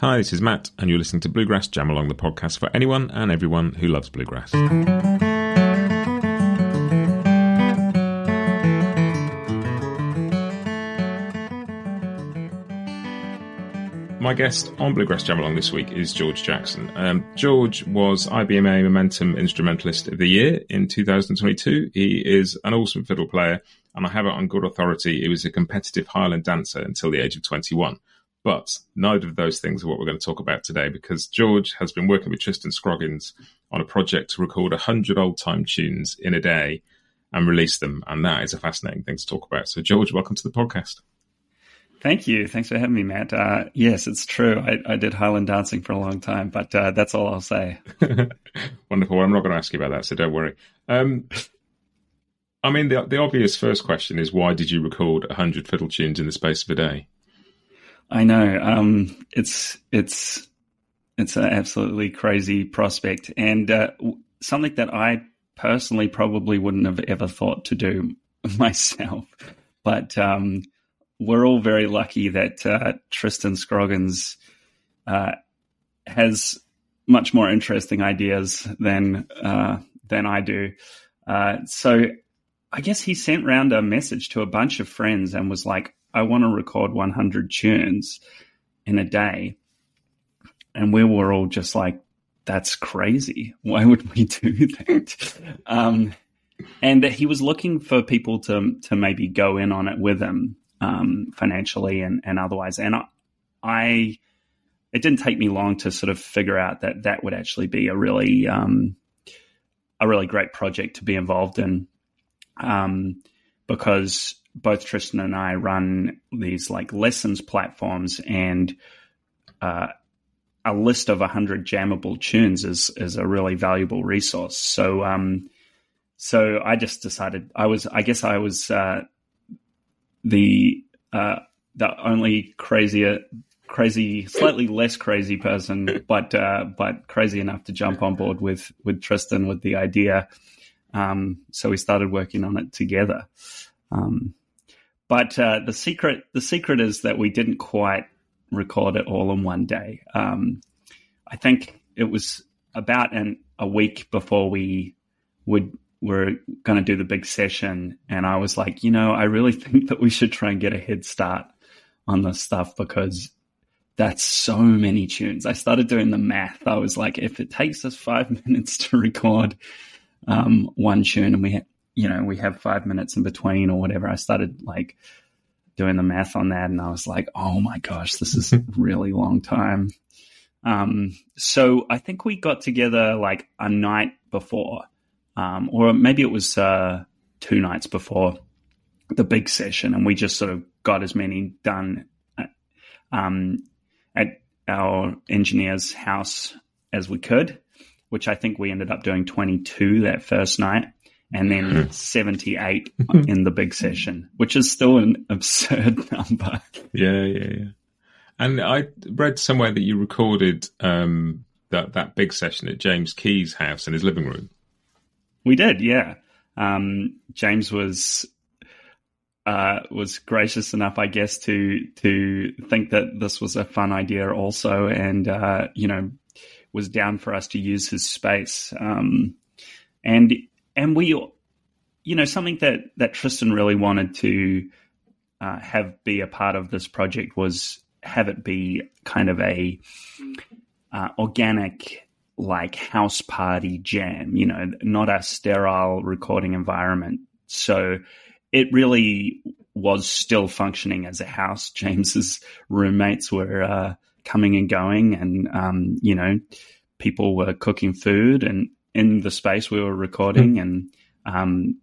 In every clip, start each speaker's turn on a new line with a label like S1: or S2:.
S1: Hi, this is Matt, and you're listening to Bluegrass Jam Along the podcast for anyone and everyone who loves bluegrass. My guest on Bluegrass Jam Along this week is George Jackson. Um, George was IBMA Momentum Instrumentalist of the Year in 2022. He is an awesome fiddle player, and I have it on good authority. He was a competitive Highland dancer until the age of 21. But neither of those things are what we're going to talk about today because George has been working with Tristan Scroggins on a project to record 100 old time tunes in a day and release them. And that is a fascinating thing to talk about. So, George, welcome to the podcast.
S2: Thank you. Thanks for having me, Matt. Uh, yes, it's true. I, I, did Highland dancing for a long time, but uh, that's all I'll say.
S1: Wonderful. Well, I'm not going to ask you about that, so don't worry. Um, I mean, the, the obvious first question is why did you record 100 fiddle tunes in the space of a day?
S2: I know. Um, it's it's it's an absolutely crazy prospect, and uh, something that I personally probably wouldn't have ever thought to do myself. But um, we're all very lucky that uh, Tristan Scroggins uh, has much more interesting ideas than uh, than I do. Uh, so I guess he sent round a message to a bunch of friends and was like, I want to record 100 tunes in a day. And we were all just like, that's crazy. Why would we do that? um, and he was looking for people to to maybe go in on it with him um, financially and, and otherwise. And I, I, it didn't take me long to sort of figure out that that would actually be a really um, a really great project to be involved in um, because both Tristan and I run these like lessons platforms and uh, a list of 100 jammable tunes is is a really valuable resource. So um, so I just decided I was I guess I was uh, the uh, the only crazier crazy slightly less crazy person but uh, but crazy enough to jump on board with with Tristan with the idea. Um, so we started working on it together. Um, but uh, the secret, the secret is that we didn't quite record it all in one day. Um, I think it was about an, a week before we would were going to do the big session, and I was like, you know, I really think that we should try and get a head start on this stuff because that's so many tunes. I started doing the math. I was like, if it takes us five minutes to record um, one tune, and we you know, we have five minutes in between or whatever. I started like doing the math on that and I was like, oh my gosh, this is a really long time. Um, so I think we got together like a night before, um, or maybe it was uh, two nights before the big session, and we just sort of got as many done at, um, at our engineer's house as we could, which I think we ended up doing 22 that first night and then hmm. 78 in the big session, which is still an absurd number.
S1: Yeah, yeah, yeah. And I read somewhere that you recorded um, that that big session at James Key's house in his living room.
S2: We did, yeah. Um, James was uh, was gracious enough, I guess, to to think that this was a fun idea, also, and uh, you know, was down for us to use his space. Um, and and we, you know, something that that Tristan really wanted to uh, have be a part of this project was have it be kind of a uh, organic like house party jam, you know, not a sterile recording environment. So it really was still functioning as a house. James's roommates were uh, coming and going, and um, you know, people were cooking food, and in the space we were recording, mm. and um,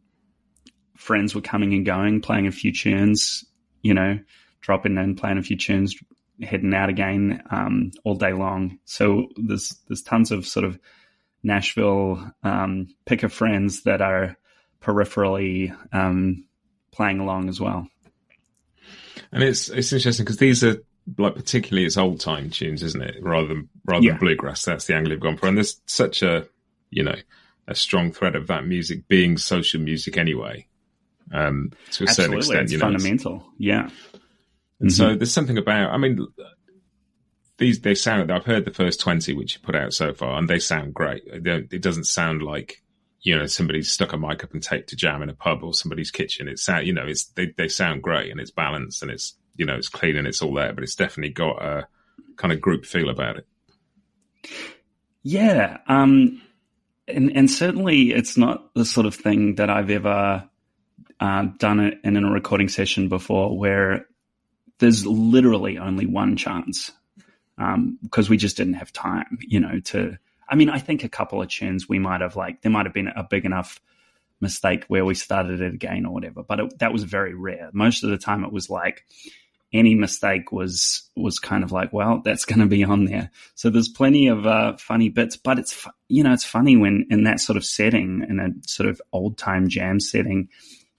S2: friends were coming and going, playing a few tunes, you know, dropping in, playing a few tunes, heading out again um, all day long. So there's there's tons of sort of Nashville um, picker friends that are peripherally um, playing along as well.
S1: And it's it's interesting because these are like particularly it's old time tunes, isn't it? Rather than rather yeah. than bluegrass. That's the angle you've gone for, and there's such a you know a strong thread of that music being social music anyway. Um, to a Absolutely. certain extent,
S2: it's
S1: you
S2: know, fundamental. It's, yeah.
S1: And mm-hmm. so there's something about. I mean, these they sound. I've heard the first twenty which you put out so far, and they sound great. It doesn't sound like you know somebody's stuck a mic up and taped to jam in a pub or somebody's kitchen. It's sound. You know, it's they they sound great and it's balanced and it's you know it's clean and it's all there, but it's definitely got a kind of group feel about it.
S2: Yeah, um, and and certainly it's not the sort of thing that I've ever uh, done it in a recording session before where there's literally only one chance because um, we just didn't have time, you know, to. I mean, I think a couple of tunes we might have like there might have been a big enough mistake where we started it again or whatever, but it, that was very rare. Most of the time, it was like any mistake was was kind of like, well, that's going to be on there. So there's plenty of uh, funny bits, but it's you know it's funny when in that sort of setting in a sort of old time jam setting,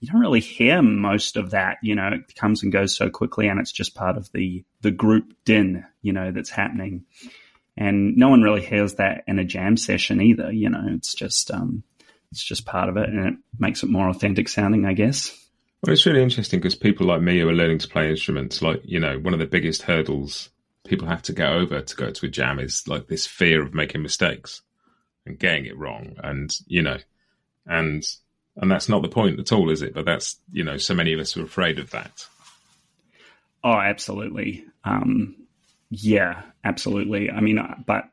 S2: you don't really hear most of that. You know, it comes and goes so quickly, and it's just part of the the group din, you know, that's happening. And no one really hears that in a jam session either. You know, it's just um, it's just part of it, and it makes it more authentic sounding, I guess.
S1: Well, it's really interesting because people like me who are learning to play instruments, like you know, one of the biggest hurdles people have to get over to go to a jam is like this fear of making mistakes and getting it wrong, and you know, and and that's not the point at all, is it? But that's you know, so many of us are afraid of that.
S2: Oh, absolutely. Um, yeah, absolutely. I mean, uh, but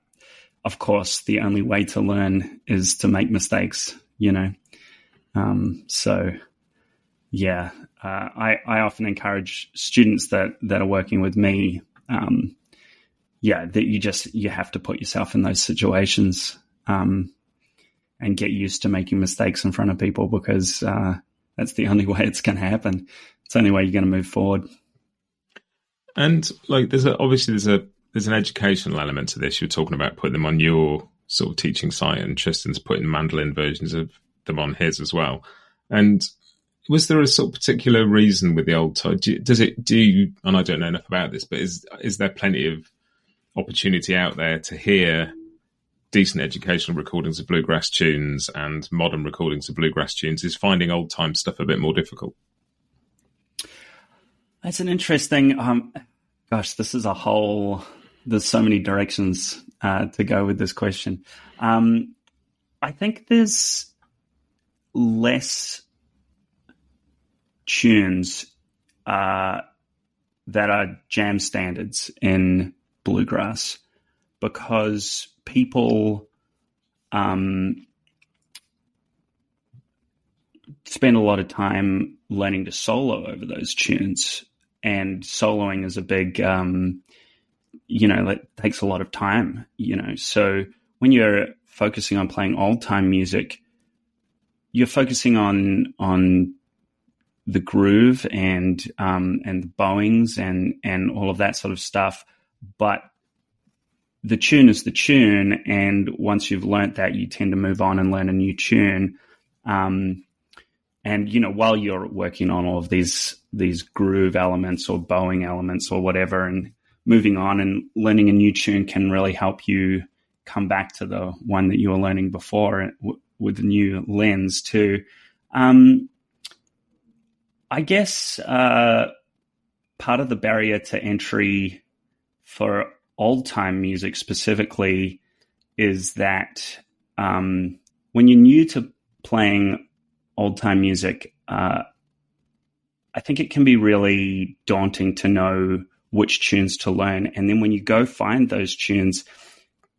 S2: of course, the only way to learn is to make mistakes. You know, um, so yeah, uh, I I often encourage students that that are working with me. Um, yeah, that you just you have to put yourself in those situations. Um, and get used to making mistakes in front of people because uh, that's the only way it's going to happen. It's the only way you're going to move forward.
S1: And like, there's a, obviously there's a there's an educational element to this. You're talking about putting them on your sort of teaching site, and Tristan's putting mandolin versions of them on his as well. And was there a sort of particular reason with the old time? does it do? You, and I don't know enough about this, but is is there plenty of opportunity out there to hear decent educational recordings of bluegrass tunes and modern recordings of bluegrass tunes is finding old time stuff a bit more difficult.
S2: That's an interesting. Um, gosh, this is a whole. There's so many directions uh, to go with this question. Um, I think there's less tunes uh, that are jam standards in bluegrass because people um, spend a lot of time learning to solo over those tunes, and soloing is a big, um, you know, it takes a lot of time. You know, so when you're focusing on playing old time music, you're focusing on on the groove and um, and the bowings and and all of that sort of stuff, but the tune is the tune, and once you've learnt that, you tend to move on and learn a new tune. Um, and you know, while you're working on all of these these groove elements or bowing elements or whatever, and moving on and learning a new tune can really help you come back to the one that you were learning before with a new lens too. Um, I guess uh, part of the barrier to entry for old time music specifically is that um, when you're new to playing old time music, uh, I think it can be really daunting to know which tunes to learn. And then when you go find those tunes,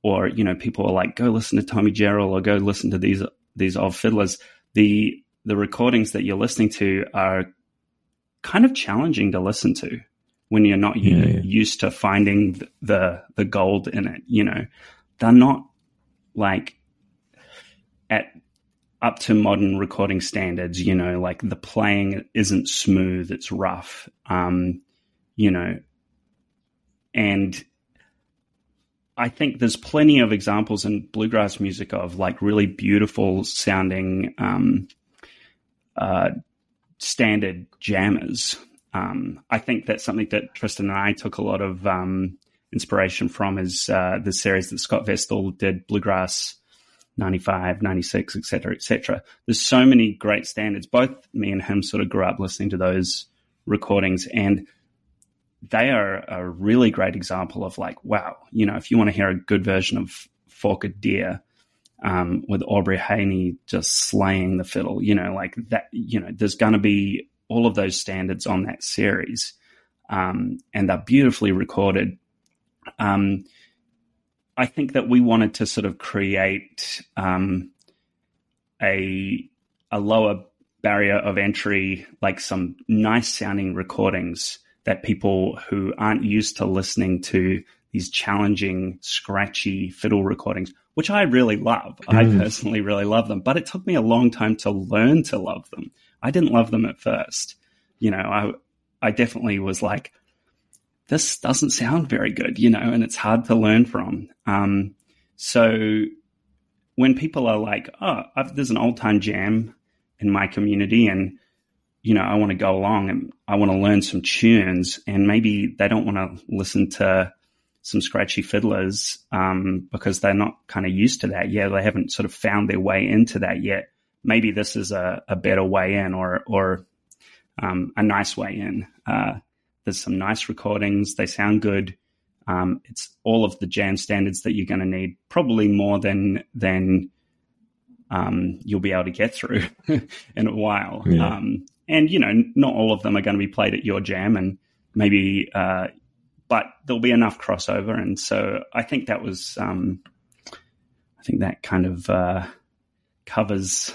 S2: or you know, people are like, go listen to Tommy Jarrell or go listen to these these old fiddlers. The the recordings that you're listening to are kind of challenging to listen to when you're not yeah, yeah. used to finding the the gold in it. You know, they're not like at up to modern recording standards. You know, like the playing isn't smooth; it's rough. Um, you know, and I think there's plenty of examples in bluegrass music of like really beautiful sounding um, uh, standard jammers. Um, I think that's something that Tristan and I took a lot of um, inspiration from is uh, the series that Scott Vestal did, Bluegrass 95, 96, etc., etc. There's so many great standards. Both me and him sort of grew up listening to those recordings and they are a really great example of like, wow, you know, if you want to hear a good version of Forked Deer um, with Aubrey Haynie just slaying the fiddle, you know, like that, you know, there's going to be all of those standards on that series. Um, and they're beautifully recorded. Um, I think that we wanted to sort of create um, a a lower barrier of entry, like some nice sounding recordings that people who aren't used to listening to these challenging, scratchy fiddle recordings, which I really love. Mm. I personally really love them, but it took me a long time to learn to love them. I didn't love them at first. You know, I I definitely was like, this doesn't sound very good, you know, and it's hard to learn from. Um, so when people are like, oh, I've, there's an old time jam in my community and you know, I want to go along and I want to learn some tunes, and maybe they don't want to listen to some scratchy fiddlers um, because they're not kind of used to that yet. They haven't sort of found their way into that yet. Maybe this is a, a better way in, or or um, a nice way in. Uh, there's some nice recordings; they sound good. Um, it's all of the jam standards that you're going to need, probably more than than um, you'll be able to get through in a while. Yeah. Um, and you know, not all of them are going to be played at your jam, and maybe, uh, but there'll be enough crossover, and so I think that was, um, I think that kind of uh, covers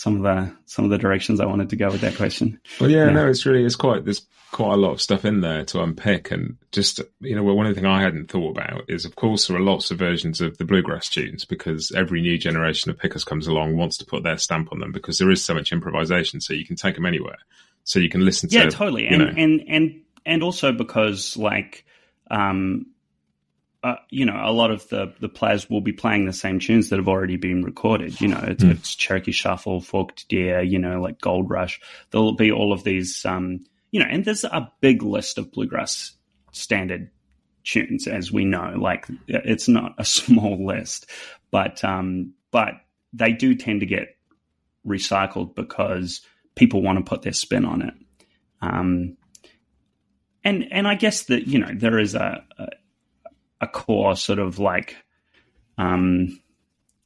S2: some of the some of the directions I wanted to go with that question.
S1: Well, yeah, yeah. no, it's really it's quite there's quite a lot of stuff in there to unpick, and just you know, well, one of the things I hadn't thought about is, of course, there are lots of versions of the bluegrass tunes because every new generation of pickers comes along wants to put their stamp on them because there is so much improvisation, so you can take them anywhere, so you can listen to
S2: yeah, totally, and know. and and and also because like. Um, uh, you know, a lot of the, the players will be playing the same tunes that have already been recorded. You know, it's, mm. it's Cherokee Shuffle, Forked Deer, you know, like Gold Rush. There'll be all of these um, you know, and there's a big list of bluegrass standard tunes, as we know. Like it's not a small list, but um, but they do tend to get recycled because people want to put their spin on it. Um, and and I guess that you know there is a a, a core sort of like um,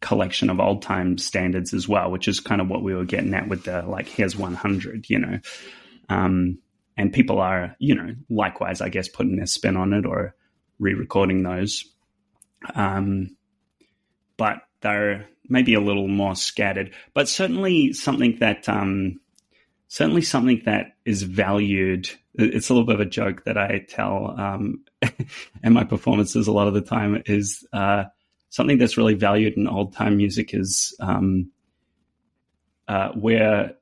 S2: collection of old time standards as well, which is kind of what we were getting at with the like here's 100, you know. Um, and people are, you know, likewise, I guess, putting their spin on it or re-recording those. Um, but they're maybe a little more scattered, but certainly something that, um, certainly something that is valued. It's a little bit of a joke that I tell um, in my performances a lot of the time is uh, something that's really valued in old time music is um, uh, where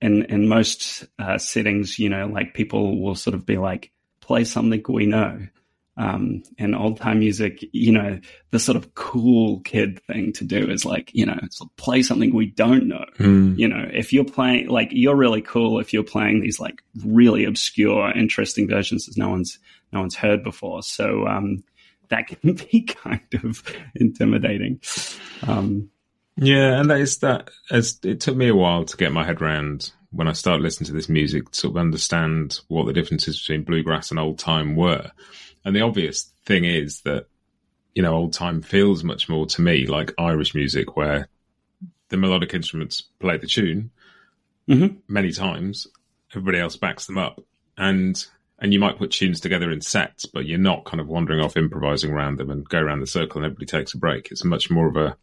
S2: in in most uh, settings, you know, like people will sort of be like, play something we know. Um, and old time music, you know, the sort of cool kid thing to do is like, you know, play something we don't know. Mm. You know, if you're playing, like, you're really cool if you're playing these like really obscure, interesting versions that no one's no one's heard before. So um, that can be kind of intimidating. Um,
S1: yeah, and that is that. As it took me a while to get my head around when I started listening to this music to sort of understand what the differences between bluegrass and old time were. And the obvious thing is that you know old time feels much more to me like Irish music, where the melodic instruments play the tune mm-hmm. many times, everybody else backs them up, and and you might put tunes together in sets, but you're not kind of wandering off improvising around them and go around the circle and everybody takes a break. It's much more of a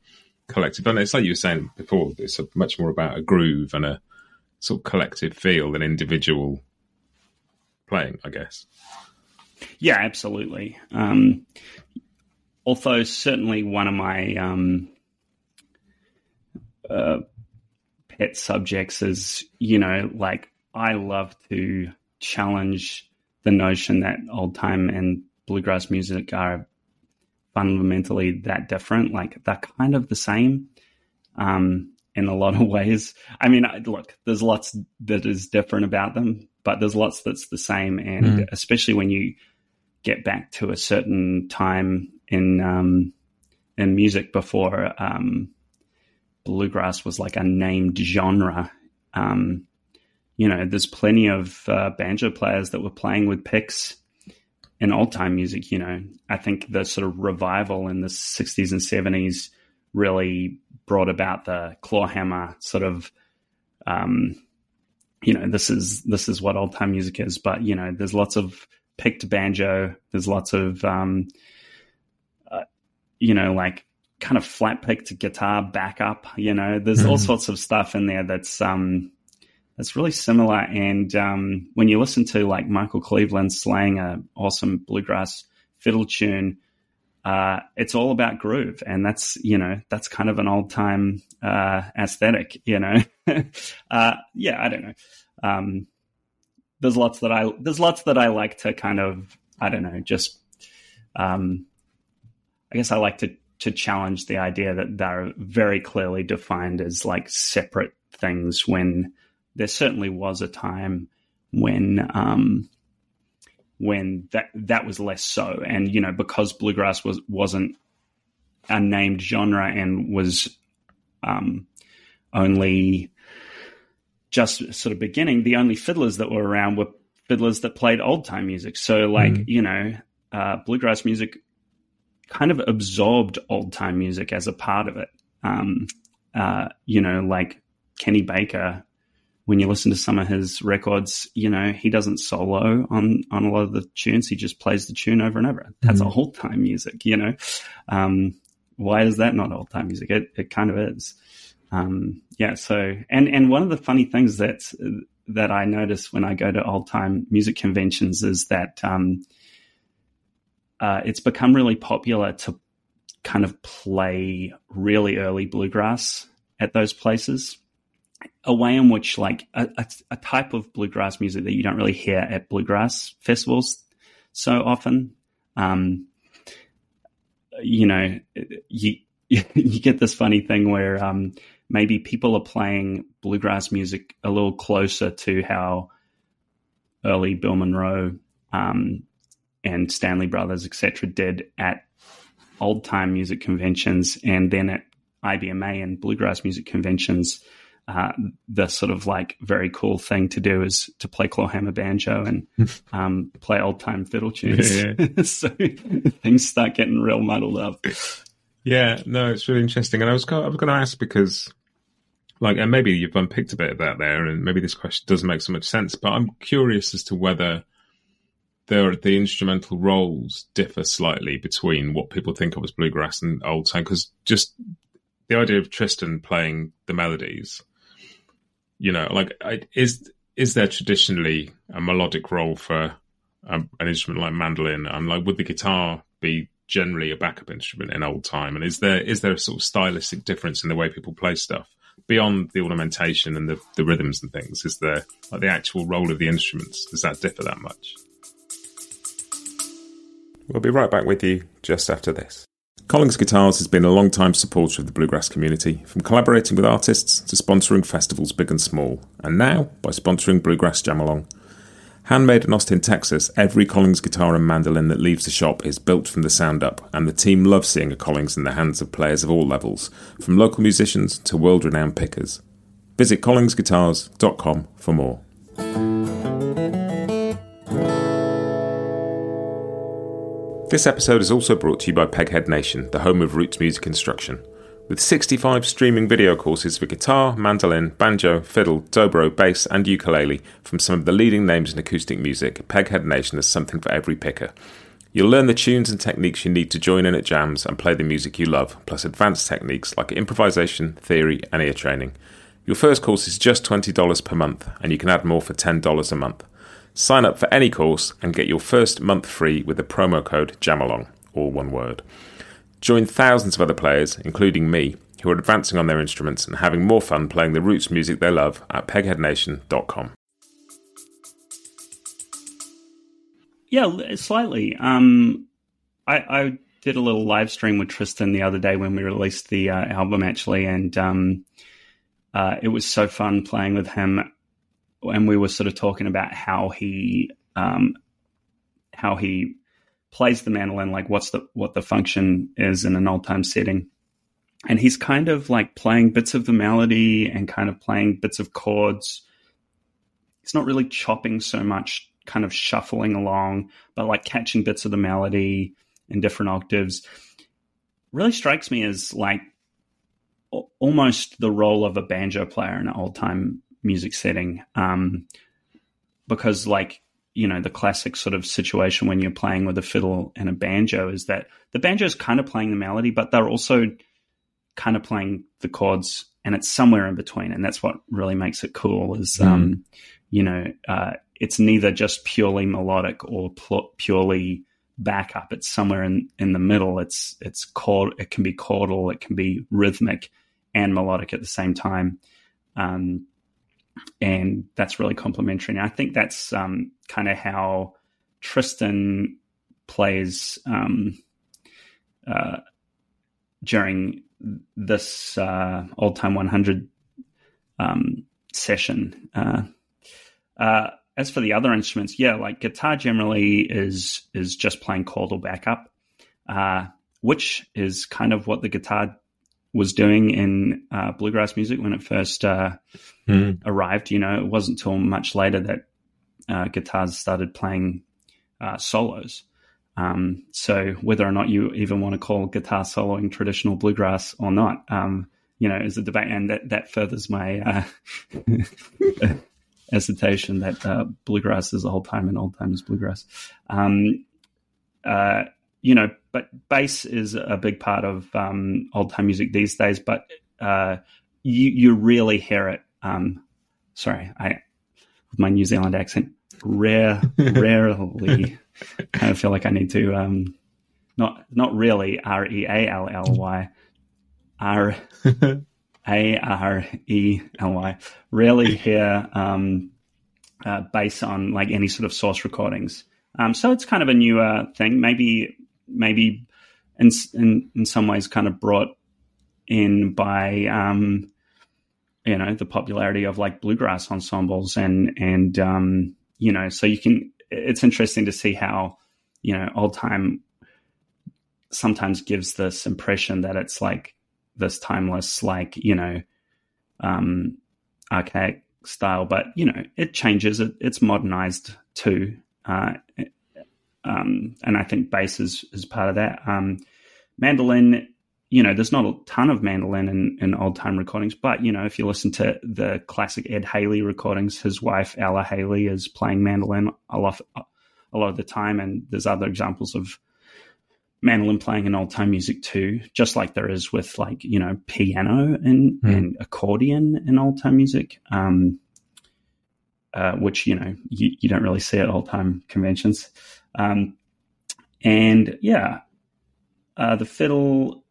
S1: collective. And it's like you were saying before, it's much more about a groove and a sort of collective feel than individual playing, I guess.
S2: Yeah, absolutely. Um, although certainly one of my um, uh, pet subjects is, you know, like I love to challenge the notion that old time and bluegrass music are fundamentally that different. Like they're kind of the same um, in a lot of ways. I mean, look, there's lots that is different about them, but there's lots that's the same. And mm. especially when you get back to a certain time in um, in music before um, bluegrass was like a named genre. Um, you know, there's plenty of uh, banjo players that were playing with picks in old time music. You know, I think the sort of revival in the 60s and 70s really brought about the clawhammer sort of. Um, you know, this is this is what old time music is, but you know, there's lots of picked banjo. There's lots of, um, uh, you know, like kind of flat picked guitar backup. You know, there's mm-hmm. all sorts of stuff in there that's um, that's really similar. And um, when you listen to like Michael Cleveland slaying a awesome bluegrass fiddle tune, uh, it's all about groove, and that's you know that's kind of an old time uh, aesthetic. You know, uh, yeah, I don't know. Um, there's lots that I there's lots that I like to kind of I don't know just um, I guess I like to to challenge the idea that they're very clearly defined as like separate things when there certainly was a time when um, when that that was less so, and you know because bluegrass was wasn't a named genre and was um, only just sort of beginning, the only fiddlers that were around were fiddlers that played old time music. So like mm. you know uh, bluegrass music kind of absorbed old time music as a part of it. Um, uh, you know, like Kenny Baker when you listen to some of his records, you know, he doesn't solo on, on a lot of the tunes. He just plays the tune over and over. That's mm-hmm. old time music, you know? Um, why is that not old time music? It, it kind of is. Um, yeah. So, and, and one of the funny things that, that I notice when I go to old time music conventions is that, um, uh, it's become really popular to kind of play really early bluegrass at those places a way in which like a, a, a, type of bluegrass music that you don't really hear at bluegrass festivals so often. Um, you know, you you get this funny thing where um, maybe people are playing bluegrass music a little closer to how early Bill Monroe um, and Stanley Brothers, etc., did at old time music conventions, and then at IBMA and bluegrass music conventions uh, the sort of like very cool thing to do is to play clawhammer banjo and um, play old time fiddle tunes. Yeah, yeah. so things start getting real muddled up.
S1: Yeah, no, it's really interesting. And I was I was going to ask because, like, and maybe you've unpicked a bit of that there, and maybe this question doesn't make so much sense. But I'm curious as to whether there the instrumental roles differ slightly between what people think of as bluegrass and old time. Because just the idea of Tristan playing the melodies you know, like is is there traditionally a melodic role for um, an instrument like mandolin? And like, would the guitar be generally a backup instrument in old time? And is there is there a sort of stylistic difference in the way people play stuff beyond the ornamentation and the, the rhythms and things? Is there like the actual role of the instruments? Does that differ that much? We'll be right back with you just after this. Collings Guitars has been a long-time supporter of the bluegrass community, from collaborating with artists to sponsoring festivals big and small, and now by sponsoring Bluegrass Jam Along. Handmade in Austin, Texas, every Collings guitar and mandolin that leaves the shop is built from the sound up, and the team loves seeing a Collings in the hands of players of all levels, from local musicians to world renowned pickers. Visit collingsguitars.com for more. This episode is also brought to you by Peghead Nation, the home of roots music instruction. With 65 streaming video courses for guitar, mandolin, banjo, fiddle, dobro, bass, and ukulele from some of the leading names in acoustic music, Peghead Nation has something for every picker. You'll learn the tunes and techniques you need to join in at jams and play the music you love, plus advanced techniques like improvisation, theory, and ear training. Your first course is just $20 per month, and you can add more for $10 a month. Sign up for any course and get your first month free with the promo code JAMALONG, all one word. Join thousands of other players, including me, who are advancing on their instruments and having more fun playing the roots music they love at pegheadnation.com.
S2: Yeah, slightly. Um, I, I did a little live stream with Tristan the other day when we released the uh, album, actually, and um, uh, it was so fun playing with him. And we were sort of talking about how he um, how he plays the mandolin, like what's the what the function is in an old time setting. And he's kind of like playing bits of the melody and kind of playing bits of chords. He's not really chopping so much, kind of shuffling along, but like catching bits of the melody in different octaves. Really strikes me as like almost the role of a banjo player in an old time music setting. Um, because like you know the classic sort of situation when you're playing with a fiddle and a banjo is that the banjo is kind of playing the melody, but they're also kind of playing the chords, and it's somewhere in between, and that's what really makes it cool. Is mm. um, you know uh, it's neither just purely melodic or pl- purely backup. It's somewhere in in the middle. It's it's chord. It can be chordal. It can be rhythmic and melodic at the same time. Um, and that's really complementary. And I think that's um, kind of how Tristan plays um, uh, during this uh, old time 100 um, session. Uh, uh, as for the other instruments, yeah, like guitar generally is is just playing chordal backup, uh, which is kind of what the guitar was doing in uh, bluegrass music when it first uh, mm. arrived. You know, it wasn't until much later that uh, guitars started playing uh, solos. Um, so whether or not you even want to call guitar soloing traditional bluegrass or not, um, you know, is a debate, and that that furthers my uh, hesitation that uh, bluegrass is old time and old time is bluegrass. Um, you know, but bass is a big part of um, old time music these days. But uh, you you really hear it. Um, sorry, I with my New Zealand accent, rare, rarely. kind of feel like I need to um, not not really R E A L L Y R A R E L Y. Rarely hear um, uh, bass on like any sort of source recordings. Um, so it's kind of a newer thing. Maybe maybe in in, in some ways kind of brought in by um, you know the popularity of like bluegrass ensembles and and um, you know so you can it's interesting to see how you know old time sometimes gives this impression that it's like this timeless like you know um archaic style but you know it changes. It, it's modernized too uh, um, and I think bass is, is part of that. Um, mandolin, you know, there's not a ton of mandolin in, in old time recordings, but you know, if you listen to the classic Ed Haley recordings, his wife Ella Haley is playing mandolin a lot, a lot of the time, and there's other examples of mandolin playing in old time music too, just like there is with like you know piano and, mm. and accordion in old time music. Um, uh, which you know you, you don't really see at old time conventions. Um, and yeah, uh, the fiddle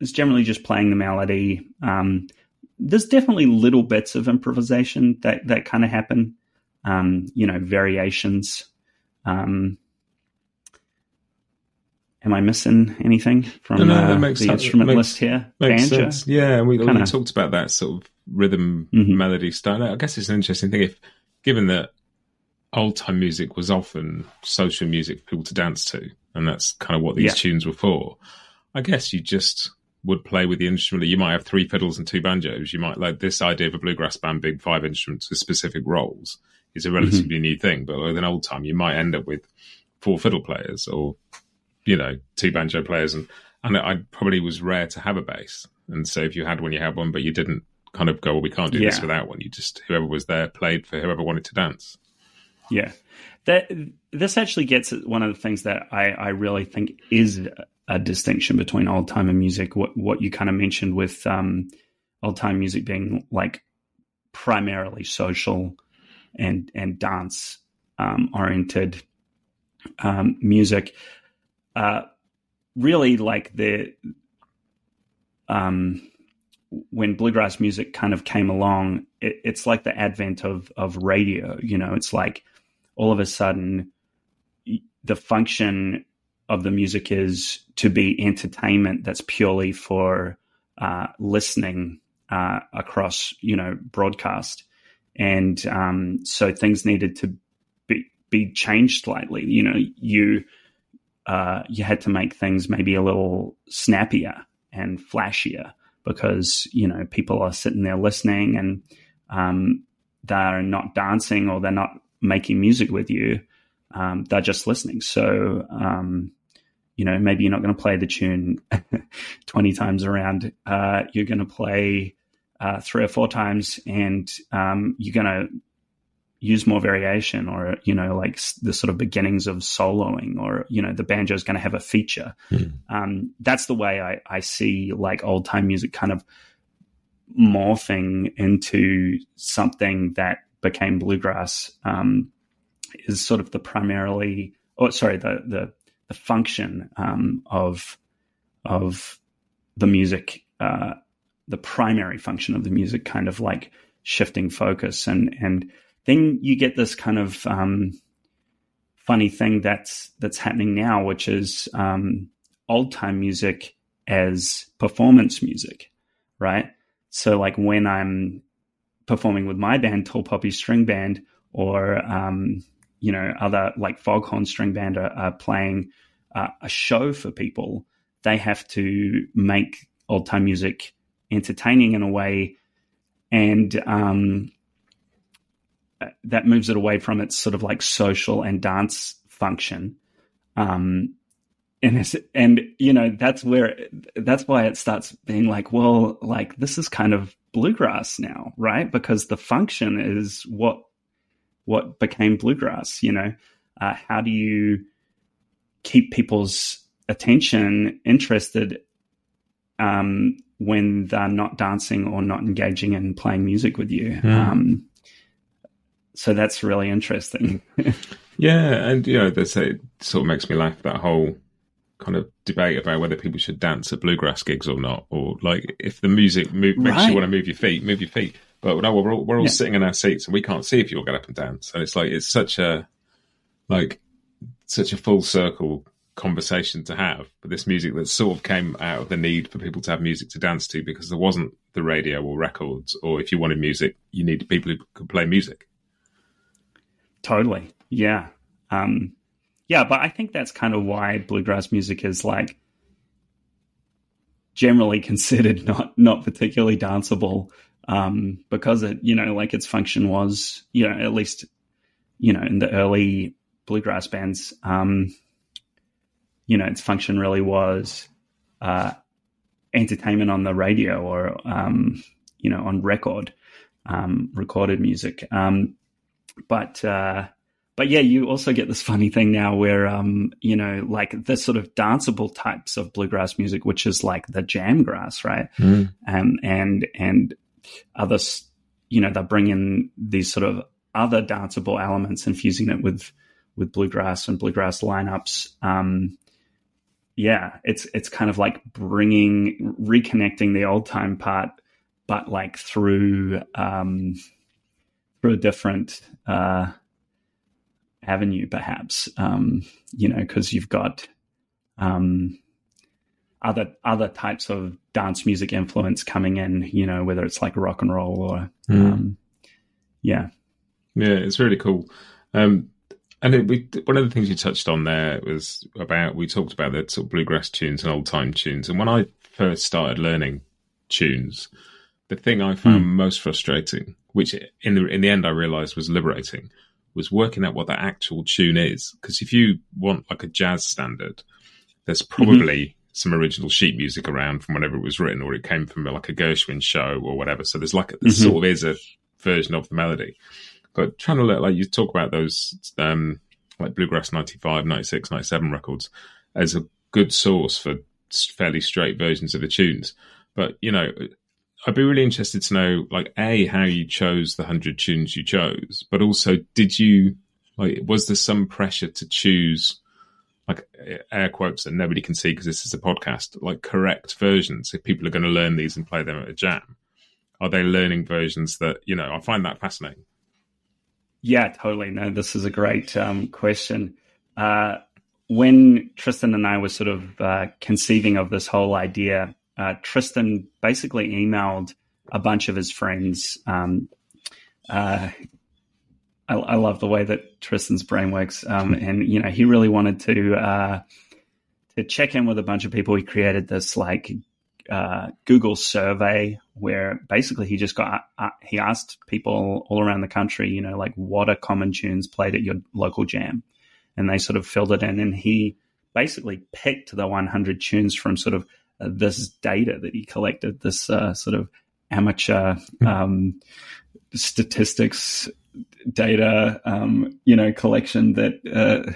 S2: is generally just playing the melody. Um, there's definitely little bits of improvisation that that kind of happen. Um, you know, variations. Um, am I missing anything from no, no, uh, the instrument makes, list here?
S1: Makes Banjo? sense. Yeah, we, we talked about that sort of rhythm mm-hmm. melody style. I guess it's an interesting thing if, given that old time music was often social music for people to dance to, and that's kind of what these yeah. tunes were for. I guess you just would play with the instrument. You might have three fiddles and two banjos. You might like this idea of a bluegrass band being five instruments with specific roles is a relatively mm-hmm. new thing. But with an old time, you might end up with four fiddle players or you know two banjo players, and and I probably was rare to have a bass. And so if you had one, you had one, but you didn't kind of go, well, we can't do yeah. this without one. You just whoever was there played for whoever wanted to dance.
S2: Yeah, that this actually gets at one of the things that I, I really think is a distinction between old time music. What what you kind of mentioned with um, old time music being like primarily social and and dance um, oriented um, music. Uh, really, like the um, when bluegrass music kind of came along, it, it's like the advent of of radio. You know, it's like all of a sudden the function of the music is to be entertainment that's purely for uh, listening uh, across, you know, broadcast. And um, so things needed to be, be changed slightly. You know, you uh, you had to make things maybe a little snappier and flashier because you know people are sitting there listening and um, they're not dancing or they're not making music with you. Um, they're just listening. So, um, you know, maybe you're not going to play the tune 20 times around. Uh, you're going to play uh, three or four times and um, you're going to use more variation or, you know, like the sort of beginnings of soloing or, you know, the banjo is going to have a feature. Mm. that's the way I, I see like old time music kind of morphing into something that became bluegrass um, is sort of the primarily, oh, sorry, the the, the function um, of of the music, uh, the primary function of the music, kind of like shifting focus, and and then you get this kind of um, funny thing that's that's happening now, which is um, old time music as performance music, right? So like when I'm performing with my band, Tall Poppy String Band, or um, you know other like Foghorn String Band are, are playing uh, a show for people, they have to make old time music entertaining in a way, and um, that moves it away from its sort of like social and dance function. Um, and and you know that's where that's why it starts being like well like this is kind of bluegrass now right? Because the function is what what became bluegrass you know? Uh, how do you keep people's attention interested um, when they're not dancing or not engaging and playing music with you? Mm. um, so that's really interesting.
S1: Yeah and you know that's it sort of makes me laugh that whole kind of debate about whether people should dance at bluegrass gigs or not, or like if the music move, makes right. you want to move your feet, move your feet. But no, we're all, we're all yeah. sitting in our seats and we can't see if you all get up and dance. And it's like it's such a like such a full circle conversation to have. But this music that sort of came out of the need for people to have music to dance to because there wasn't the radio or records, or if you wanted music, you needed people who could play music.
S2: Totally, yeah. Um, yeah, but I think that's kind of why bluegrass music is like generally considered not not particularly danceable um, because it you know like its function was you know at least you know in the early bluegrass bands um, you know its function really was uh, entertainment on the radio or um, you know on record um, recorded music. Um, but uh, but yeah, you also get this funny thing now where, um, you know, like the sort of danceable types of bluegrass music, which is like the jam grass, right? Mm. Um, and, and others, you know, they bring in these sort of other danceable elements, infusing it with, with bluegrass and bluegrass lineups. Um, yeah, it's, it's kind of like bringing, reconnecting the old time part, but like through, um, through a different, uh, avenue, perhaps. Um, you know, because you've got um, other other types of dance music influence coming in. You know, whether it's like rock and roll or mm. um, yeah,
S1: yeah, it's really cool. Um, and it, we, one of the things you touched on there was about we talked about the sort of bluegrass tunes and old time tunes. And when I first started learning tunes, the thing I found mm. most frustrating, which in the in the end I realized was liberating, was working out what that actual tune is. Because if you want like a jazz standard, there's probably mm-hmm. some original sheet music around from whenever it was written, or it came from like a Gershwin show or whatever. So there's like there mm-hmm. sort of is a version of the melody. But trying to look like you talk about those um, like Bluegrass 95, 96, 97 records as a good source for fairly straight versions of the tunes. But you know, I'd be really interested to know, like, a how you chose the hundred tunes you chose, but also did you like was there some pressure to choose like air quotes that nobody can see because this is a podcast, like correct versions if people are going to learn these and play them at a jam? Are they learning versions that you know? I find that fascinating.
S2: Yeah, totally. No, this is a great um, question. Uh, when Tristan and I were sort of uh, conceiving of this whole idea, uh, Tristan basically emailed a bunch of his friends. Um, uh, I, I, love the way that Tristan's brain works, um, and you know he really wanted to uh, to check in with a bunch of people. He created this like uh, Google survey where basically he just got uh, he asked people all around the country, you know, like what are common tunes played at your local jam, and they sort of filled it in, and he basically picked the 100 tunes from sort of uh, this data that he collected, this uh, sort of amateur hmm. um, statistics data, um, you know, collection that. Uh,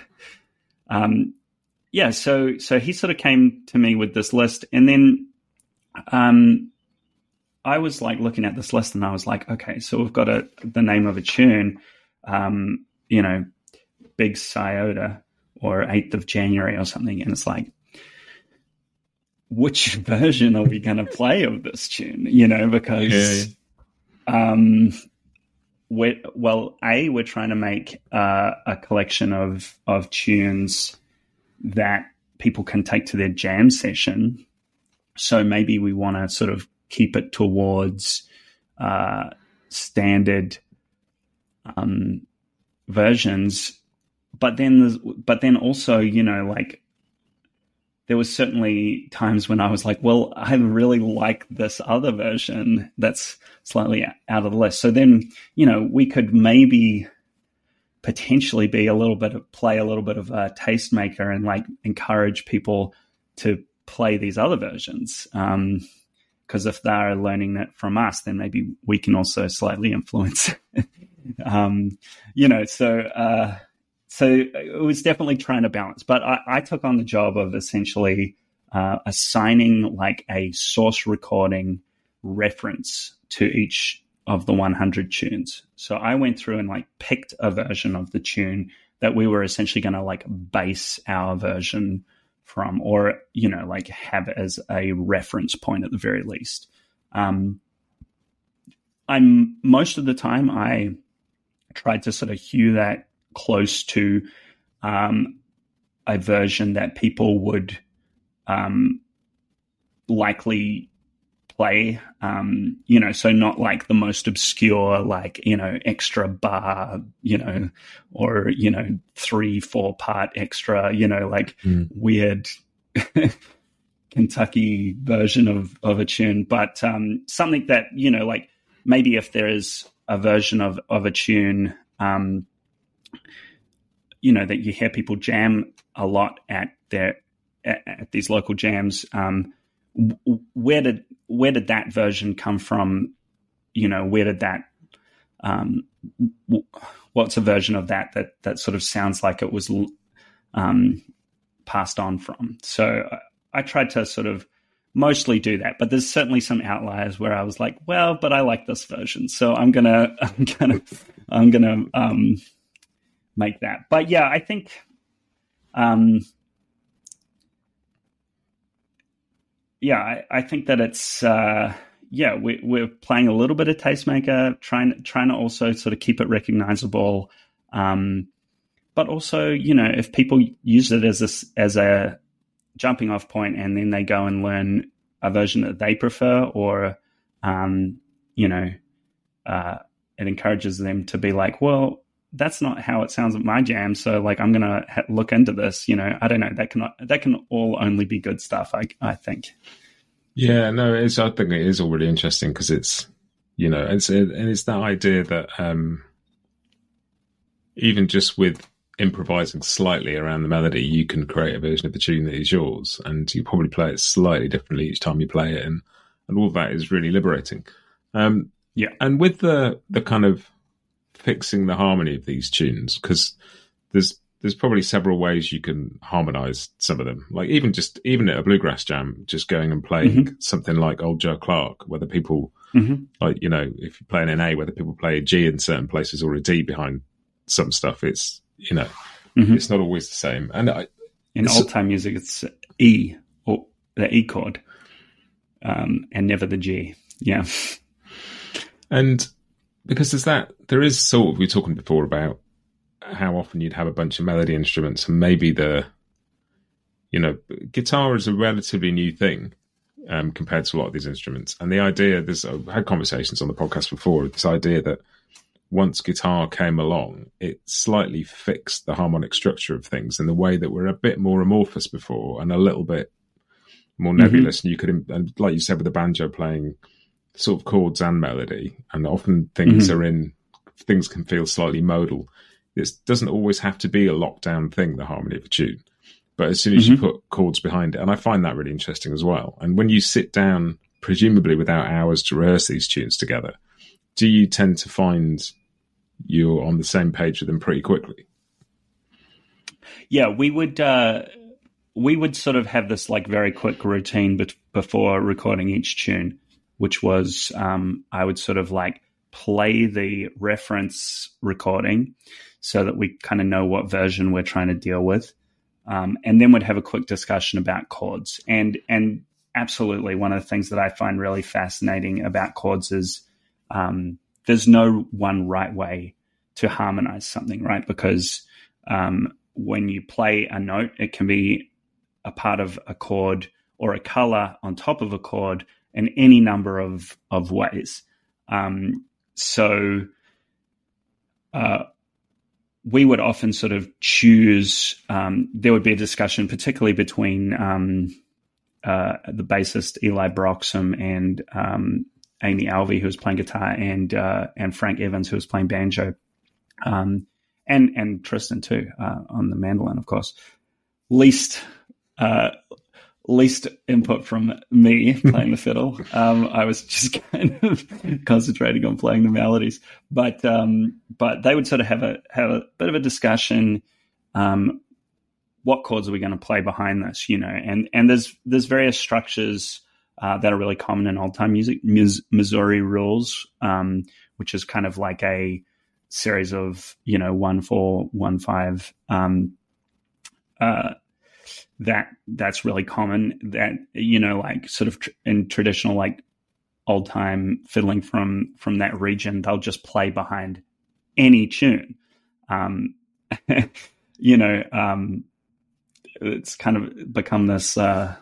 S2: um, yeah, so so he sort of came to me with this list, and then um, I was like looking at this list and I was like, okay, so we've got a the name of a tune, um, you know, Big Scioto or 8th of January or something. And it's like, which version are we going to play of this tune? You know, because, yeah. um, we're, well, A, we're trying to make uh, a collection of, of tunes that people can take to their jam session so maybe we want to sort of keep it towards uh, standard um, versions, but then but then also you know like there was certainly times when I was like, well, I really like this other version that's slightly out of the list. So then, you know, we could maybe potentially be a little bit of play a little bit of a tastemaker and like encourage people to play these other versions. Um, Because if they're learning that from us, then maybe we can also slightly influence. um, you know, so uh, so it was definitely trying to balance. But I, I took on the job of essentially uh, assigning like a source recording reference to each of the 100 tunes. So I went through and like picked a version of the tune that we were essentially going to like base our version from, or you know, like have as a reference point at the very least. Um, I'm most of the time I tried to sort of hew that close to um, a version that people would um, likely play. Um, you know, so not like the most obscure, like, you know, extra bar, you know, or, you know, three, four part extra, you know, like mm. weird Kentucky version of, of a tune, but um, something that, you know, like maybe if there is a version of, of a tune, um, you know, that you hear people jam a lot at their, at, at these local jams, um, where did where did that version come from? You know, where did that um, what's a version of that that that sort of sounds like it was um, passed on from? So I, tried to sort of mostly do that, but there's certainly some outliers where I was like, well, but I like this version, so I'm gonna I'm gonna I'm gonna um, make that. But yeah, I think um, yeah, I, I think that it's uh, yeah, we, we're playing a little bit of tastemaker, trying trying to also sort of keep it recognizable, um, but also you know if people use it as a as a jumping off point and then they go and learn a version that they prefer, or um, you know, uh, it encourages them to be like, well, that's not how it sounds at my jam. So like, I'm gonna ha- look into this. You know, I don't know. That can that can all only be good stuff. I I think.
S1: Yeah, no, it's. I think it is all really interesting because it's, you know, it's and it's that idea that um, even just with improvising slightly around the melody, you can create a version of the tune that is yours, and you probably play it slightly differently each time you play it, and and all that is really liberating. Um, yeah, and with the the kind of fixing the harmony of these tunes because there's there's probably several ways you can harmonize some of them. Like even just even at a bluegrass jam, just going and playing mm-hmm. something like Old Joe Clark, whether people mm-hmm. like you know if you play an A, whether people play a G in certain places or a D behind some stuff, it's you know mm-hmm. it's not always the same. And I,
S2: in old time music, it's E or the E chord, um, and never the G. Yeah,
S1: and because there's that there is sort of we were talking before about how often you'd have a bunch of melody instruments and maybe the you know, guitar is a relatively new thing um, compared to a lot of these instruments. And the idea, there's I've had conversations on the podcast before. This idea that once guitar came along, it slightly fixed the harmonic structure of things in the way that we're a bit more amorphous before and a little bit more mm-hmm. nebulous. Mm-hmm. And you could, and like you said, with the banjo playing sort of chords and melody, and often things mm-hmm. are in things can feel slightly modal. It doesn't always have to be a lockdown thing, the harmony of a tune. But as soon as mm-hmm. you put chords behind it, and I find that really interesting as well. And when you sit down, presumably without hours to rehearse these tunes together, do you tend to find you're on the same page with them pretty quickly?
S2: Yeah, we would. Uh, we would sort of have this like very quick routine be- before recording each tune, which was um, I would sort of like play the reference recording so that we kind of know what version we're trying to deal with. Um, and then we'd have a quick discussion about chords. And and absolutely, one of the things that I find really fascinating about chords is um, there's no one right way to harmonize something, right? Because um, when you play a note, it can be a part of a chord or a color on top of a chord in any number of of ways. Um, so. Uh, we would often sort of choose. Um, there would be a discussion, particularly between um, uh, the bassist Eli Broxham and um, Amy Alvey, who was playing guitar, and uh, and Frank Evans, who was playing banjo, um, and and Tristan too uh, on the mandolin, of course. Least uh, least input from me playing the fiddle. Um, I was just kind of concentrating on playing the melodies, but um, but they would sort of have a have a bit of a discussion. Um, what chords are we going to play behind this? You know, and and there's there's various structures uh, that are really common in old time music. Missouri rules, um, which is kind of like a series of you know one four one five um, uh, that that's really common that you know like sort of tr- in traditional like old time fiddling from from that region they'll just play behind any tune. Um you know um it's kind of become this uh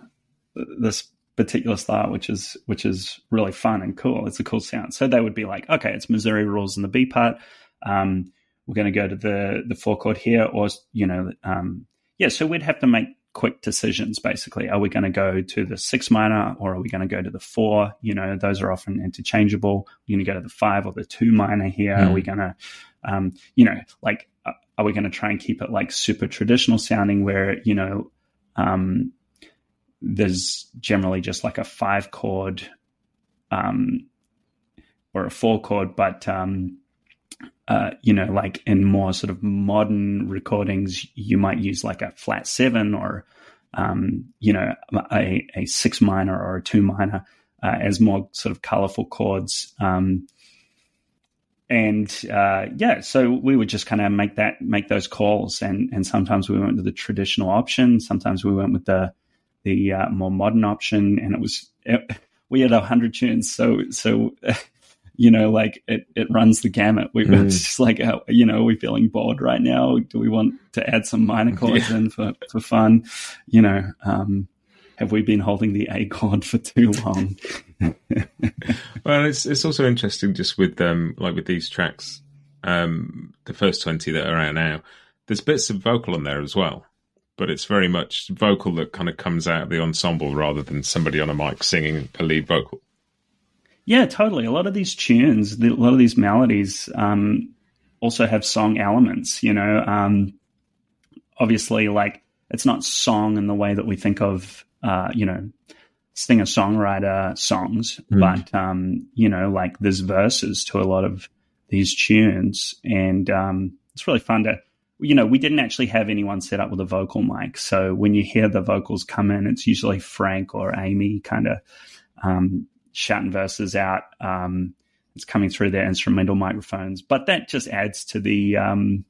S2: this particular style which is which is really fun and cool. It's a cool sound. So they would be like okay it's missouri rules in the b part. Um we're going to go to the the four chord here or you know um yeah so we'd have to make quick decisions basically are we going to go to the six minor or are we going to go to the four you know those are often interchangeable we're going to go to the five or the two minor here mm. are we hmm. going to um, you know like uh, are we going to try and keep it like super traditional sounding where you know um, there's generally just like a five chord um, or a four chord but um, uh, you know, like in more sort of modern recordings, you might use like a flat seven or, um, you know, a, a, six minor or a two minor uh, as more sort of colorful chords. Um, and uh, yeah, so we would just kind of make that make those calls, and and sometimes we went with the traditional option, sometimes we went with the the uh, more modern option, and it was it, we had a hundred tunes, so so you know, like it, it runs the gamut. We, mm. It's just like, uh, you know, are we feeling bored right now? Do we want to add some minor chords yeah. in for, for fun? You know, um, have we been holding the A chord for too long?
S1: well, it's it's also interesting just with um like with these tracks, um, the first twenty that are out now. There's bits of vocal on there as well, but it's very much vocal that kind of comes out of the ensemble rather than somebody on a mic singing a lead vocal.
S2: Yeah, totally. A lot of these tunes, a lot of these melodies, um, also have song elements. You know, um, obviously, like it's not song in the way that we think of, uh, you know, singer songwriter songs, mm. but um, you know, like there's verses to a lot of these tunes, and um, it's really fun to. You know, we didn't actually have anyone set up with a vocal mic, so when you hear the vocals come in, it's usually Frank or Amy kind of um, shouting verses out. Um, it's coming through their instrumental microphones, but that just adds to the um,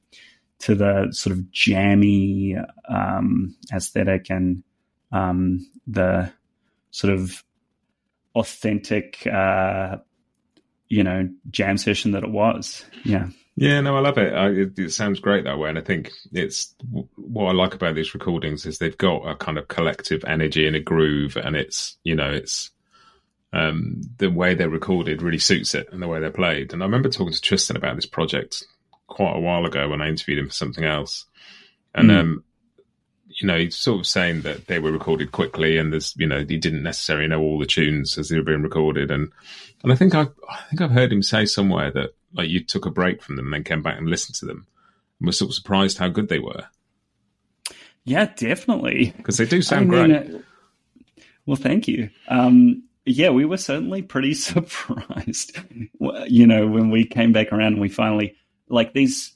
S2: to the sort of jammy um, aesthetic and um, the sort of authentic, uh, you know, jam session that it was. Yeah.
S1: Yeah, no, I love it. I, it. it. sounds great that way, and I think it's what I like about these recordings is they've got a kind of collective energy and a groove, and it's you know it's um, the way they're recorded really suits it and the way they're played. And I remember talking to Tristan about this project quite a while ago when I interviewed him for something else, and mm. um, you know, he's sort of saying that they were recorded quickly, and there's, you know, he didn't necessarily know all the tunes as they were being recorded, and and I think I, I think I've heard him say somewhere that like you took a break from them and then came back and listened to them, and was sort of surprised how good they were.
S2: Yeah, definitely,
S1: because they do sound I mean, great. Uh,
S2: well, thank you. Um, yeah, we were certainly pretty surprised, you know, when we came back around and we finally like these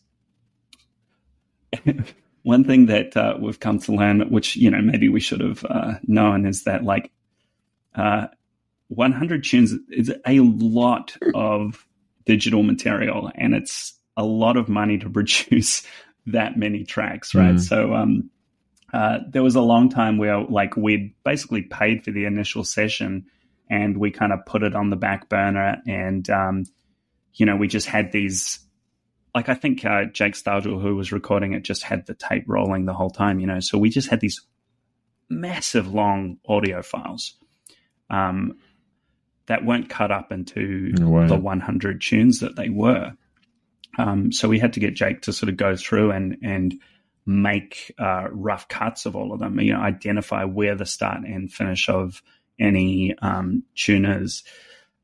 S2: one thing that uh, we've come to learn, which you know maybe we should have uh, known, is that like uh, 100 tunes is a lot of digital material, and it's a lot of money to produce that many tracks, right? Mm. So um, uh, there was a long time where like we'd basically paid for the initial session, and we kind of put it on the back burner, and um, you know we just had these like I think uh, Jake Stargell, who was recording it, just had the tape rolling the whole time, you know. So we just had these massive long audio files um, that weren't cut up into wow. the 100 tunes that they were. Um, so we had to get Jake to sort of go through and and make uh, rough cuts of all of them. You know, identify where the start and finish of any um, tuners.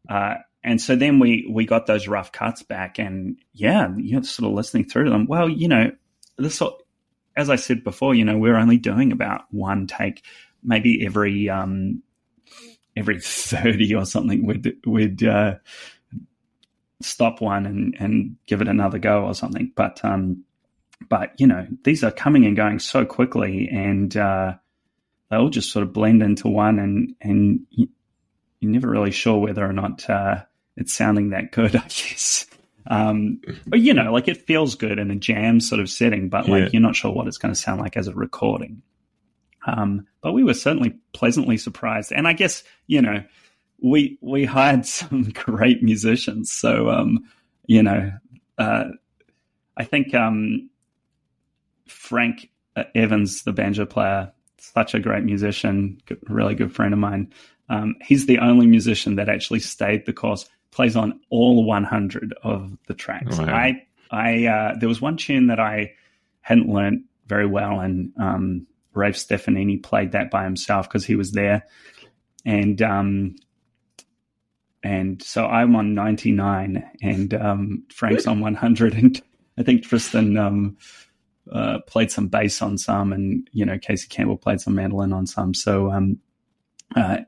S2: Uh, and so then we we got those rough cuts back, and yeah, you're sort of listening through them. Well, you know, this sort as I said before, you know, we're only doing about one take, maybe every um, every thirty or something. We'd we'd uh, stop one and and give it another go or something. But um, but you know, these are coming and going so quickly, and uh, they all just sort of blend into one, and and you, are never really sure whether or not uh, it's sounding that good, I guess. Um, but you know, like it feels good in a jam sort of setting, but like yeah. you're not sure what it's going to sound like as a recording. Um, but we were certainly pleasantly surprised, and I guess you know, we we hired some great musicians, so um, you know, uh, I think um, Frank uh, Evans, the banjo player, such a great musician, really good friend of mine. Um, he's the only musician that actually stayed the course plays on all 100 of the tracks. Wow. I, I, uh, there was one tune that I hadn't learned very well, and um, Rafe Stefanini played that by himself because he was there, and um, and so I'm on 99, and um, Frank's on 100, and I think Tristan um, uh, played some bass on some, and you know Casey Campbell played some mandolin on some. So um, uh,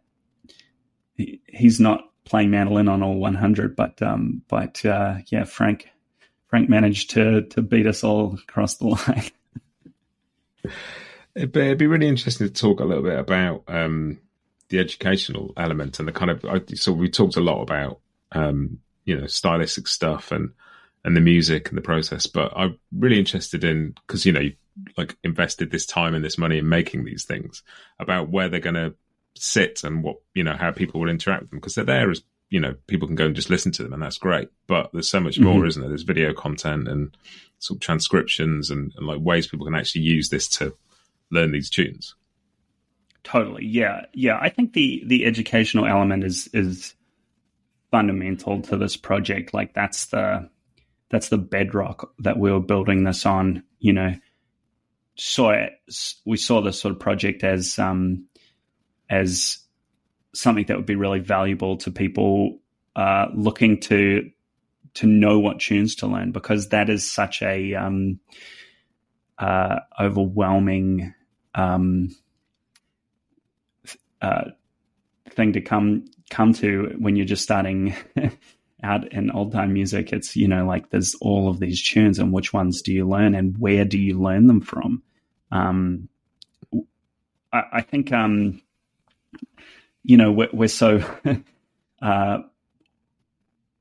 S2: he, he's not playing mandolin on all 100. But um, but uh, yeah, Frank Frank managed to to beat us all across the line.
S1: it'd, be, it'd, be, really interesting to talk a little bit about um, the educational element and the kind of. I, so we talked a lot about um, you know stylistic stuff and and the music and the process, but I'm really interested in because you know you like invested this time and this money in making these things about where they're going to sit and what you know how people will interact with them because they're there as you know people can go and just listen to them and that's great but there's so much more mm-hmm. isn't there? There's video content and sort of transcriptions and, and like ways people can actually use this to learn these tunes.
S2: Totally yeah yeah. I think the the educational element is is fundamental to this project like that's the that's the bedrock that we were building this on you know. Saw it, we saw this sort of project as um as something that would be really valuable to people uh, looking to to know what tunes to learn because that is such a um, uh, overwhelming um, uh, thing to come come to when you're just starting out in old time music. It's you know like there's all of these tunes and which ones do you learn and where do you learn them from? Um, I, I, think um, you know we're, we're so uh,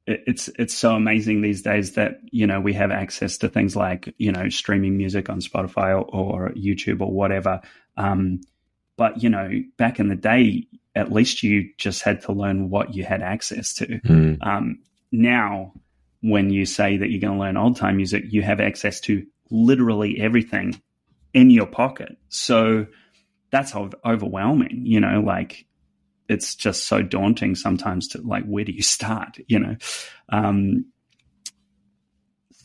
S2: it's it's so amazing these days that you know we have access to things like you know streaming music on Spotify or, or YouTube or whatever. Um, but you know, back in the day, at least you just had to learn what you had access to. Mm. Um, now, when you say that you're going to learn old time music, you have access to literally everything in your pocket. So that's overwhelming, you know, like it's just so daunting sometimes to like, where do you start, you know? Um,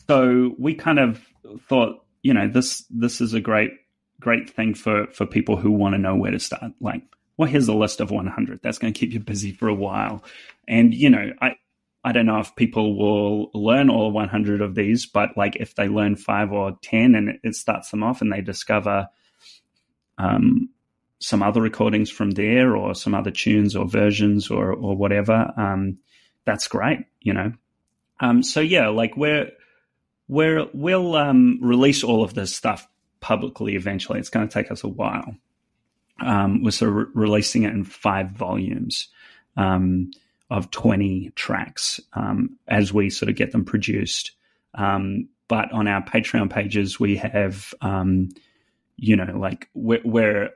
S2: so we kind of thought, you know, this, this is a great, great thing for, for people who want to know where to start. Like, well, here's a list of 100. That's going to keep you busy for a while. And, you know, I, I don't know if people will learn all 100 of these, but like if they learn five or 10 and it starts them off and they discover um, some other recordings from there or some other tunes or versions or, or whatever, um, that's great, you know. Um, so yeah, like we're, we're, we'll um, release all of this stuff publicly eventually. It's going to take us a while. Um, we're sort of re- releasing it in five volumes. Um, of 20 tracks um, as we sort of get them produced. Um, but on our Patreon pages, we have, um, you know, like we're, we're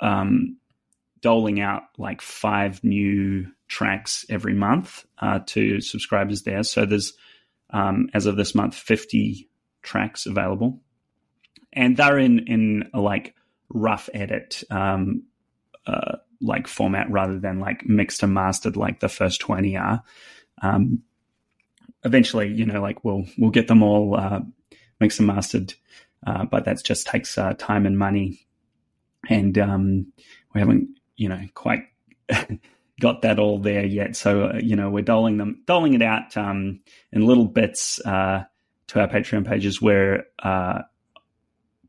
S2: um, doling out like five new tracks every month uh, to subscribers there. So there's, um, as of this month, 50 tracks available. And they're in, in like rough edit uh, like format rather than like mixed and mastered like the first 20 are. Um, eventually, you know, like we'll, we'll get them all uh, mixed and mastered, uh, but that just takes uh, time and money. And um, we haven't, you know, quite got that all there yet. So, uh, you know, we're doling them, doling it out um, in little bits uh, to our Patreon pages where uh,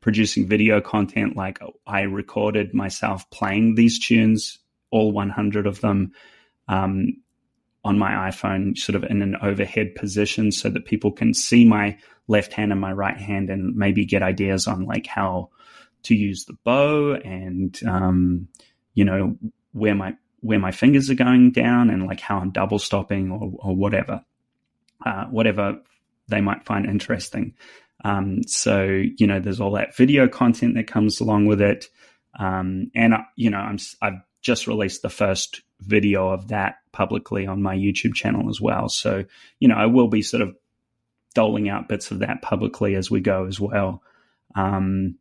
S2: producing video content. Like I recorded myself playing these tunes, all 100 of them, um, on my iPhone, sort of in an overhead position so that people can see my left hand and my right hand and maybe get ideas on like how to use the bow and, um, you know, where my, where my fingers are going down and like how I'm double stopping or, or whatever, uh, whatever they might find interesting. Um, so you know, there's all that video content that comes along with it, um, and uh, you know, I'm I've just released the first video of that publicly on my YouTube channel as well. So you know, I will be sort of doling out bits of that publicly as we go as well. Um,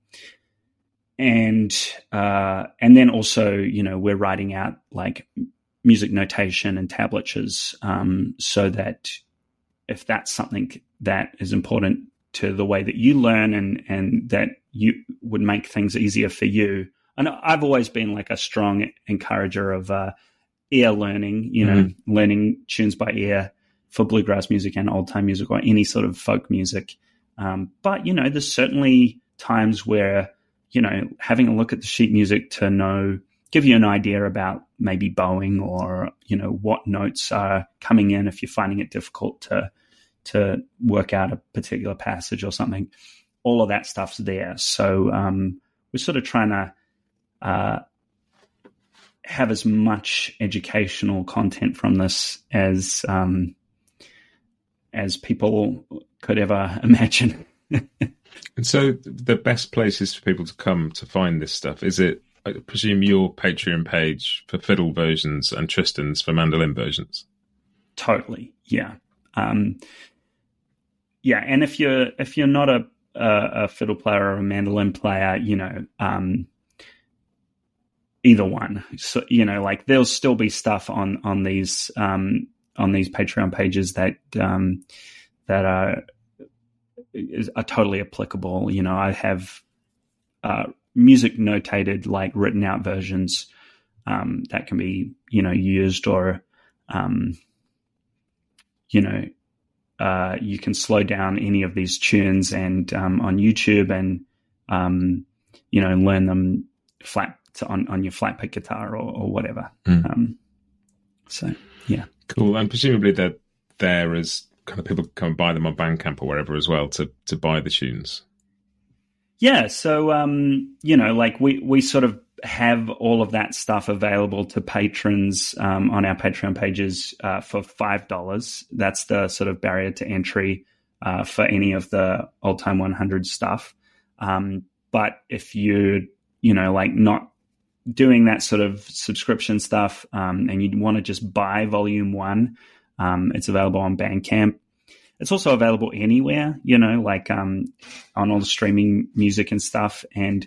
S2: and uh, and then also, you know, we're writing out like music notation and tablatures um, so that if that's something that is important to the way that you learn and and that you would make things easier for you. And I've always been like a strong encourager of uh, ear learning, you know, mm-hmm. learning tunes by ear for bluegrass music and old time music or any sort of folk music. Um, but you know, there's certainly times where you know having a look at the sheet music to know give you an idea about maybe bowing or you know what notes are coming in if you're finding it difficult to to work out a particular passage or something. All of that stuff's there. So um, we're sort of trying to uh, have as much educational content from this as um, as people could ever imagine.
S1: and so, the best places for people to come to find this stuff is it? I presume your Patreon page for fiddle versions and Tristan's for mandolin versions.
S2: Totally, yeah. Um, yeah, and if you're if you're not a a, a fiddle player or a mandolin player, you know, um, either one. So you know, like there'll still be stuff on on these um, on these Patreon pages that um, that are are totally applicable. You know, I have uh, music notated, like written out versions um, that can be you know used or um, you know uh, you can slow down any of these tunes and um, on YouTube and um, you know learn them flat to, on on your flat pick guitar or, or whatever. Mm. Um, so yeah,
S1: cool. And presumably they're there as kind of people come and buy them on Bandcamp or wherever as well to to buy the tunes.
S2: Yeah, so um, you know, like we we sort of have all of that stuff available to patrons um, on our Patreon pages uh, for five dollars. That's the sort of barrier to entry uh, for any of the old time 100 stuff. Um, but if you you know like not doing that sort of subscription stuff um, and you want to just buy volume one, um, it's available on Bandcamp. it's also available anywhere, you know, like um, on all the streaming music and stuff. And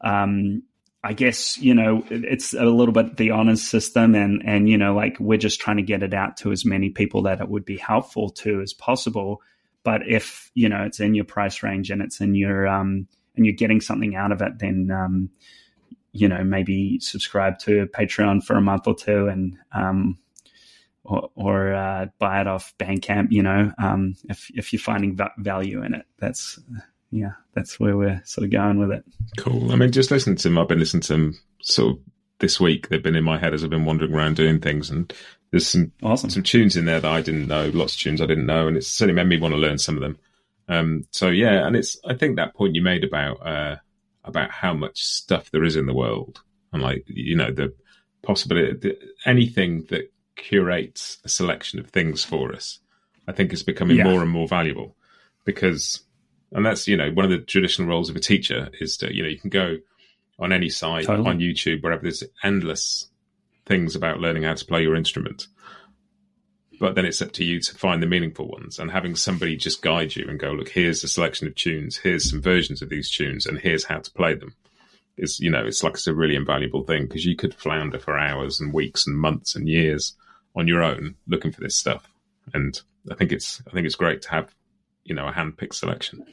S2: um, I guess you know it's a little bit the honors system, and and you know like we're just trying to get it out to as many people that it would be helpful to as possible. But if you know it's in your price range and it's in your um and you're getting something out of it, then um you know maybe subscribe to Patreon for a month or two and um or, or uh, buy it off Bandcamp. You know um if if you're finding va- value in it, that's yeah, that's where we're sort of going with it.
S1: Cool. I mean, just listening to them, I've been listening to them sort of this week. They've been in my head as I've been wandering around doing things, and there's some
S2: awesome
S1: some tunes in there that I didn't know, lots of tunes I didn't know, and it's certainly made me want to learn some of them. Um, so yeah, and it's I think that point you made about uh, about how much stuff there is in the world, and like you know the possibility anything that curates a selection of things for us, I think is becoming yeah. more and more valuable because and that's you know one of the traditional roles of a teacher is to you know you can go on any site totally. on YouTube wherever there's endless things about learning how to play your instrument. But then it's up to you to find the meaningful ones and having somebody just guide you and go, look, here's a selection of tunes, here's some versions of these tunes, and here's how to play them. Is you know, it's like it's a really invaluable thing because you could flounder for hours and weeks and months and years on your own looking for this stuff. And I think it's I think it's great to have, you know, a hand picked selection.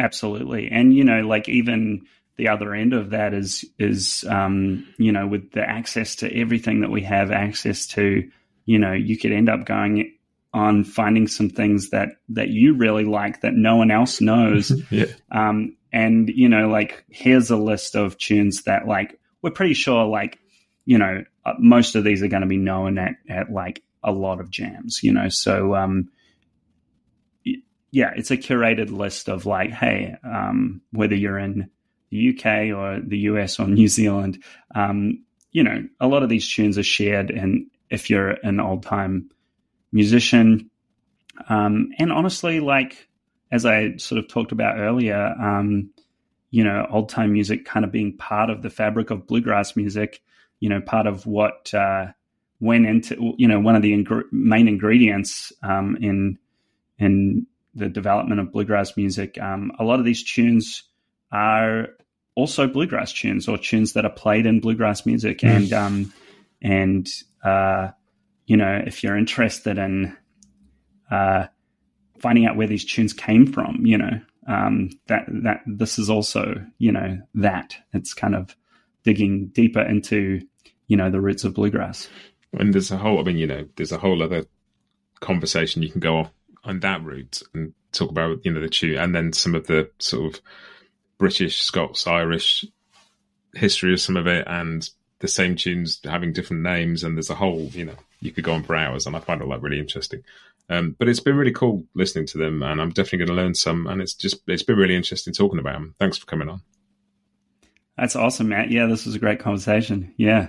S2: Absolutely. And, you know, like even the other end of that is, is, um, you know, with the access to everything that we have access to, you know, you could end up going on finding some things that, that you really like that no one else knows.
S1: yeah.
S2: Um, and, you know, like here's a list of tunes that like, we're pretty sure like, you know, uh, most of these are going to be known at, at like a lot of jams, you know, so, um, yeah, it's a curated list of like, hey, um, whether you're in the UK or the US or New Zealand, um, you know, a lot of these tunes are shared. And if you're an old time musician, um, and honestly, like as I sort of talked about earlier, um, you know, old time music kind of being part of the fabric of bluegrass music, you know, part of what uh, went into, you know, one of the ing- main ingredients um, in in the development of bluegrass music, um, a lot of these tunes are also bluegrass tunes or tunes that are played in bluegrass music. Mm. And um, and uh, you know, if you're interested in uh, finding out where these tunes came from, you know, um, that that this is also you know that it's kind of digging deeper into you know the roots of bluegrass.
S1: And there's a whole, I mean, you know, there's a whole other conversation you can go off on that route and talk about you know the tune and then some of the sort of British, Scots, Irish history of some of it and the same tunes having different names and there's a whole you know you could go on for hours and I find all that really interesting. Um, but it's been really cool listening to them and I'm definitely going to learn some and it's just it's been really interesting talking about them. Thanks for coming on.
S2: That's awesome, Matt. Yeah, this was a great conversation. Yeah.